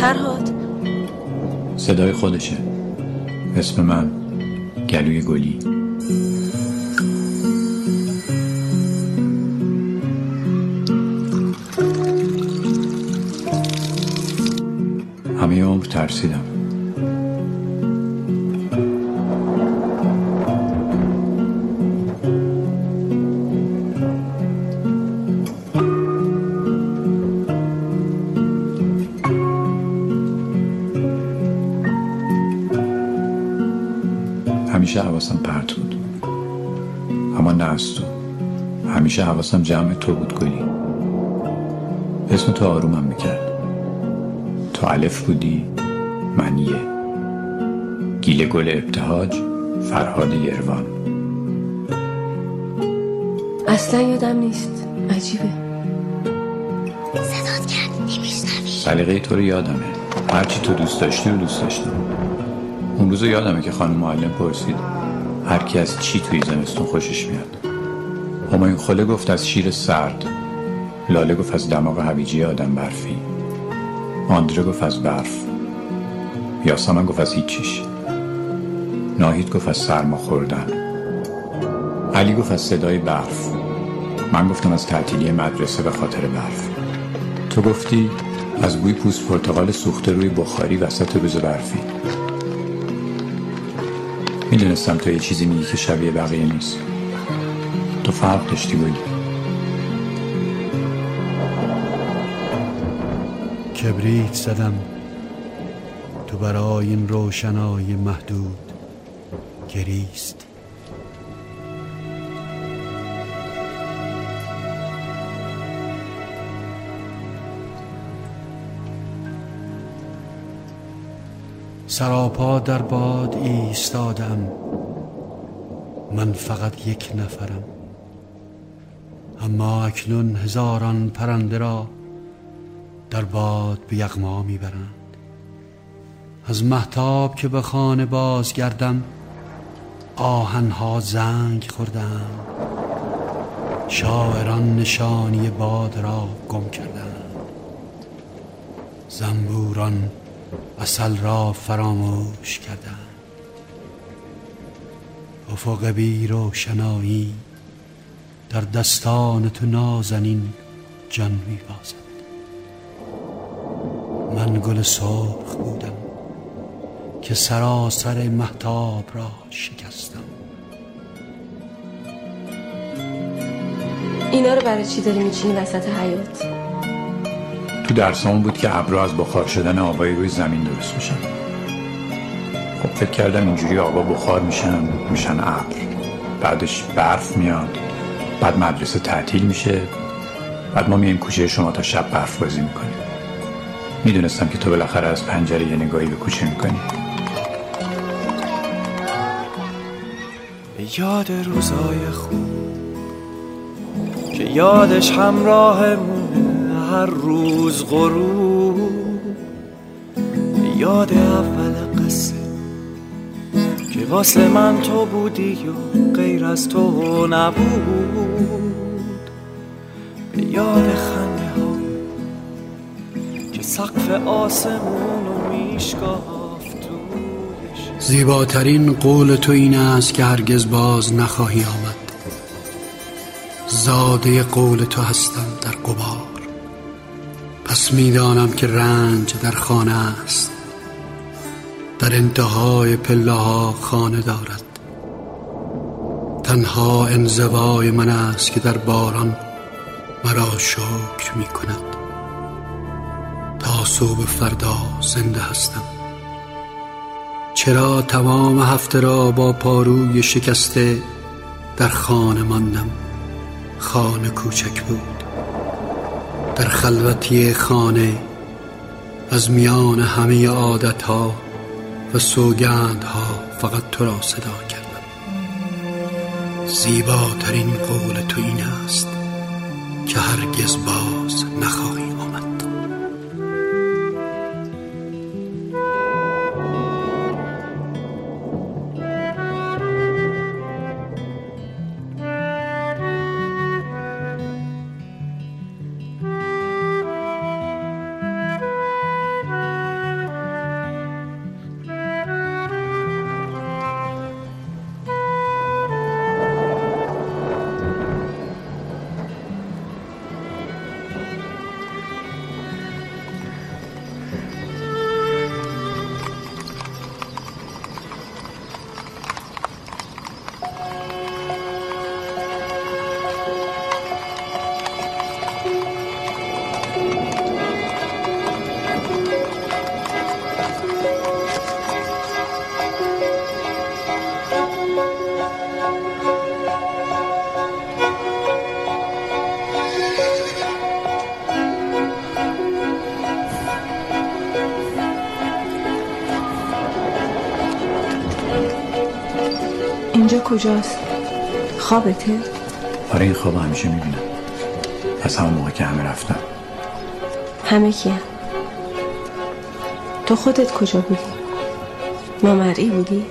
فرهاد. صدای خودشه. اسم من گلوی گلی. همه عمر ترسیدم. همیشه حواسم پرت بود. اما نه از تو. همیشه حواسم جمع تو بود گلی. اسم تو آرومم می‌کرد. تو الف بودی من یه. گیل گل ابتهاج فرهاد یروان. اصلا یادم نیست. عجیبه. صدات کرد نمیشنوی. سلیقه تو رو یادمه. هرچی تو دوست داشتی رو دوست داشتم. اون روزو یادمه که خانم معلم پرسید هر کی از چی توی زمستون خوشش میاد؟ همایون خله گفت از شیر سرد لاله گفت از دماغ هویجی آدم برفی آندره گفت از برف یاسمن گفت از هیچیش ناهید گفت از سرما خوردن علی گفت از صدای برف من گفتم از تعطیلی مدرسه به خاطر برف. تو گفتی از بوی پوست پرتقال سوخته روی بخاری وسط روز برفی. می‌دونستم تو یه چیزی میگی که شبیه بقیه نیست. تو فرق داشتی بودی. کبریت زدم تو برای این روشنای محدود. گریست. سراپا در باد ایستادم. من فقط یک نفرم. اما اکنون هزاران پرنده را در باد به یغما می‌برند. از محتاب که به خانه بازگردم آهنها زنگ خوردند شاعران نشانی باد را گم کردند زنبوران اصل را فراموش کردند. افق بی روشنایی در دستان تو نازنین جان میبازد من گل سرخ بودم که سراسر محتاب را شکستم. اینا رو برای چی داری میچینی وسط حیات تو درسامون بود که ابرا از بخار شدن آبای روی زمین درست میشن. خب فکر کردم اینجوری آبا بخار میشن میشن ابر. بعدش برف میاد. بعد مدرسه تعطیل میشه. بعد ما میایم کوچه شما تا شب برف بازی می‌کنیم. می‌دونستم که تو بالاخره از پنجره یه نگاهی به کوچه می‌کنی. یاد روزای خوب که یادش همراهمونه هر روز غروب. یاد اول قصه که واسه من تو بودی و غیر از تو نبود. به یاد خنده ها که سقف آسمون و میشکافت زیباترین قول تو این است که هرگز باز نخواهی آمد. زاده قول تو هستم در قبار پس می‌دانم که رنج در خانه است. در انتهای پله ها خانه دارد. تنها انزوای من است که در باران مرا شکر می کند تا صبح فردا زنده هستم. چرا تمام هفته را با پاروی شکسته در خانه ماندم؟ خانه کوچک بود. در خلوتی خانه از میان همه عادتها و سوگندها فقط تو را صدا کردم. زیباترین قول تو این است که هرگز باز نخواهی اینجا کجاست؟ خوابته؟ آره این خواب همیشه می‌بینم. از همون موقع که همه رفتن. همه کیم تو خودت کجا بودی؟ نامرئی بودی؟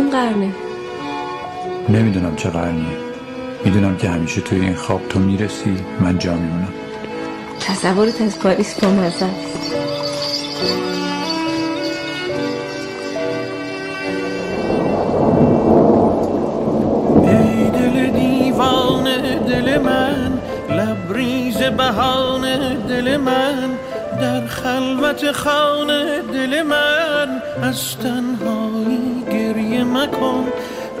کدوم قرنه. نمی‌دونم چه قرنیه می‌دونم که همیشه توی این خواب تو می‌رسی من جا میمونم. تصورت از پاریس با مزه است. بهانه دل من در خلوت خانه دل من از مکن.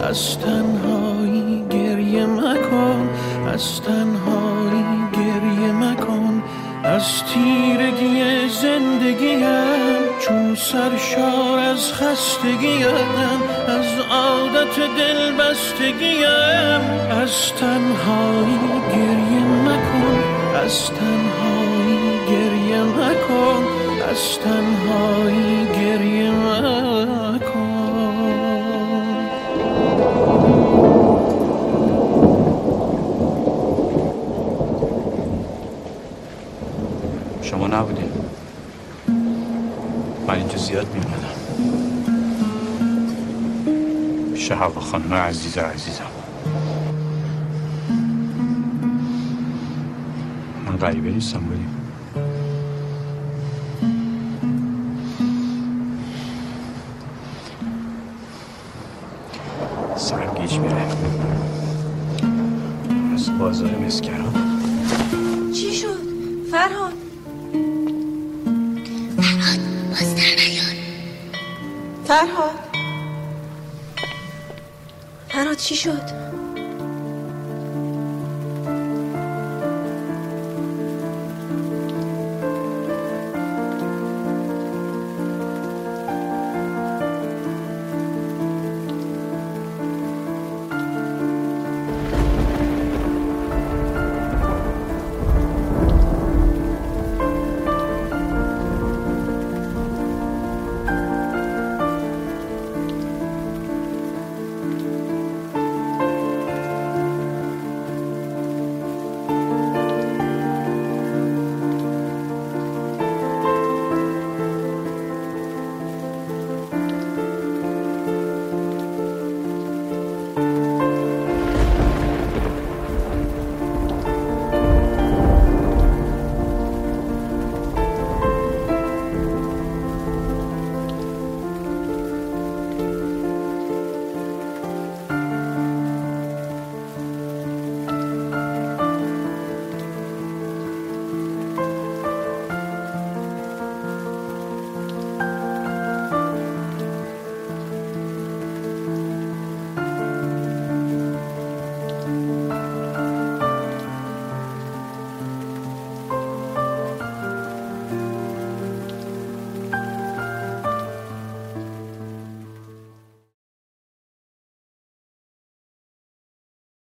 از تنهایی گریه مکن. از تنهایی گریه مکن. از تیرگی زندگیم چون سرشار از خستگیم. از عادت دل بستگیم از تنهایی گریه مکن. از تنهایی گریه مکن. از تنهایی گریه مکن. من اینجا زیاد میمونم هوا خانم عزیز عزیزم من غریبه نیستم بودیم سرگیج میره. از بازار مسکران. چی شد؟ فرهاد؟ فرهاد. فرهاد چی شد؟